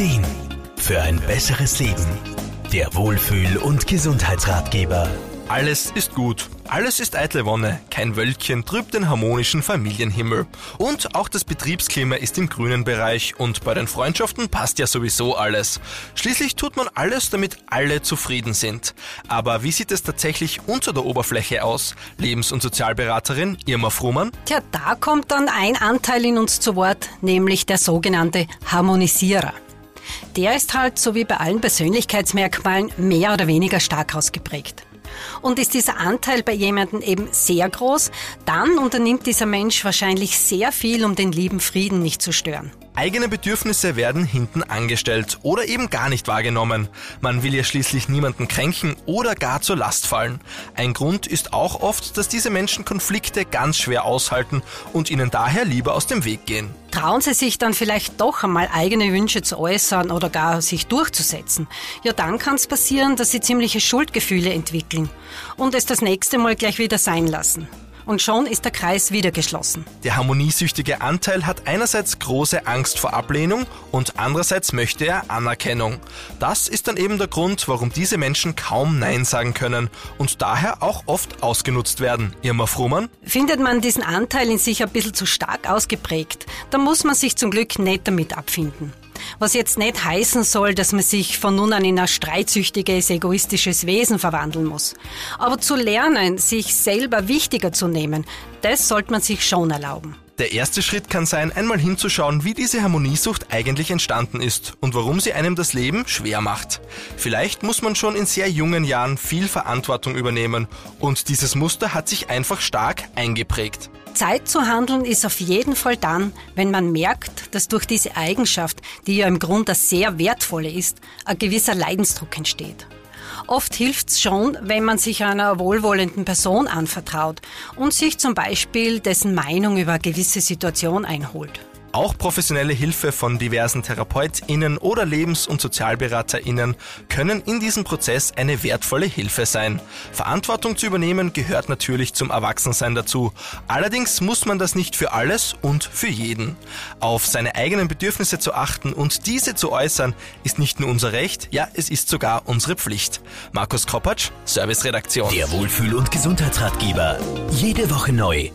Ideen für ein besseres Leben. Der Wohlfühl- und Gesundheitsratgeber. Alles ist gut. Alles ist eitle Wonne. Kein Wölkchen trübt den harmonischen Familienhimmel. Und auch das Betriebsklima ist im grünen Bereich und bei den Freundschaften passt ja sowieso alles. Schließlich tut man alles, damit alle zufrieden sind. Aber wie sieht es tatsächlich unter der Oberfläche aus? Lebens- und Sozialberaterin Irma Frumann? Tja, da kommt dann ein Anteil in uns zu Wort, nämlich der sogenannte Harmonisierer. Der ist halt, so wie bei allen Persönlichkeitsmerkmalen, mehr oder weniger stark ausgeprägt. Und ist dieser Anteil bei jemandem eben sehr groß, dann unternimmt dieser Mensch wahrscheinlich sehr viel, um den lieben Frieden nicht zu stören. Eigene Bedürfnisse werden hinten angestellt oder eben gar nicht wahrgenommen. Man will ja schließlich niemanden kränken oder gar zur Last fallen. Ein Grund ist auch oft, dass diese Menschen Konflikte ganz schwer aushalten und ihnen daher lieber aus dem Weg gehen. Trauen sie sich dann vielleicht doch einmal eigene Wünsche zu äußern oder gar sich durchzusetzen? Ja, dann kann es passieren, dass sie ziemliche Schuldgefühle entwickeln und es das nächste Mal gleich wieder sein lassen und schon ist der Kreis wieder geschlossen. Der harmoniesüchtige Anteil hat einerseits große Angst vor Ablehnung und andererseits möchte er Anerkennung. Das ist dann eben der Grund, warum diese Menschen kaum Nein sagen können und daher auch oft ausgenutzt werden. Irma Frumann? Findet man diesen Anteil in sich ein bisschen zu stark ausgeprägt, dann muss man sich zum Glück nicht damit abfinden. Was jetzt nicht heißen soll, dass man sich von nun an in ein streitsüchtiges, egoistisches Wesen verwandeln muss. Aber zu lernen, sich selber wichtiger zu nehmen, das sollte man sich schon erlauben. Der erste Schritt kann sein, einmal hinzuschauen, wie diese Harmoniesucht eigentlich entstanden ist und warum sie einem das Leben schwer macht. Vielleicht muss man schon in sehr jungen Jahren viel Verantwortung übernehmen und dieses Muster hat sich einfach stark eingeprägt. Zeit zu handeln ist auf jeden Fall dann, wenn man merkt, dass durch diese Eigenschaft, die ja im Grunde sehr wertvolle ist, ein gewisser Leidensdruck entsteht. Oft hilft's schon, wenn man sich einer wohlwollenden Person anvertraut und sich zum Beispiel dessen Meinung über eine gewisse Situation einholt. Auch professionelle Hilfe von diversen TherapeutInnen oder Lebens- und SozialberaterInnen können in diesem Prozess eine wertvolle Hilfe sein. Verantwortung zu übernehmen gehört natürlich zum Erwachsensein dazu. Allerdings muss man das nicht für alles und für jeden. Auf seine eigenen Bedürfnisse zu achten und diese zu äußern, ist nicht nur unser Recht, ja, es ist sogar unsere Pflicht. Markus Kropatsch, Serviceredaktion. Der Wohlfühl- und Gesundheitsratgeber. Jede Woche neu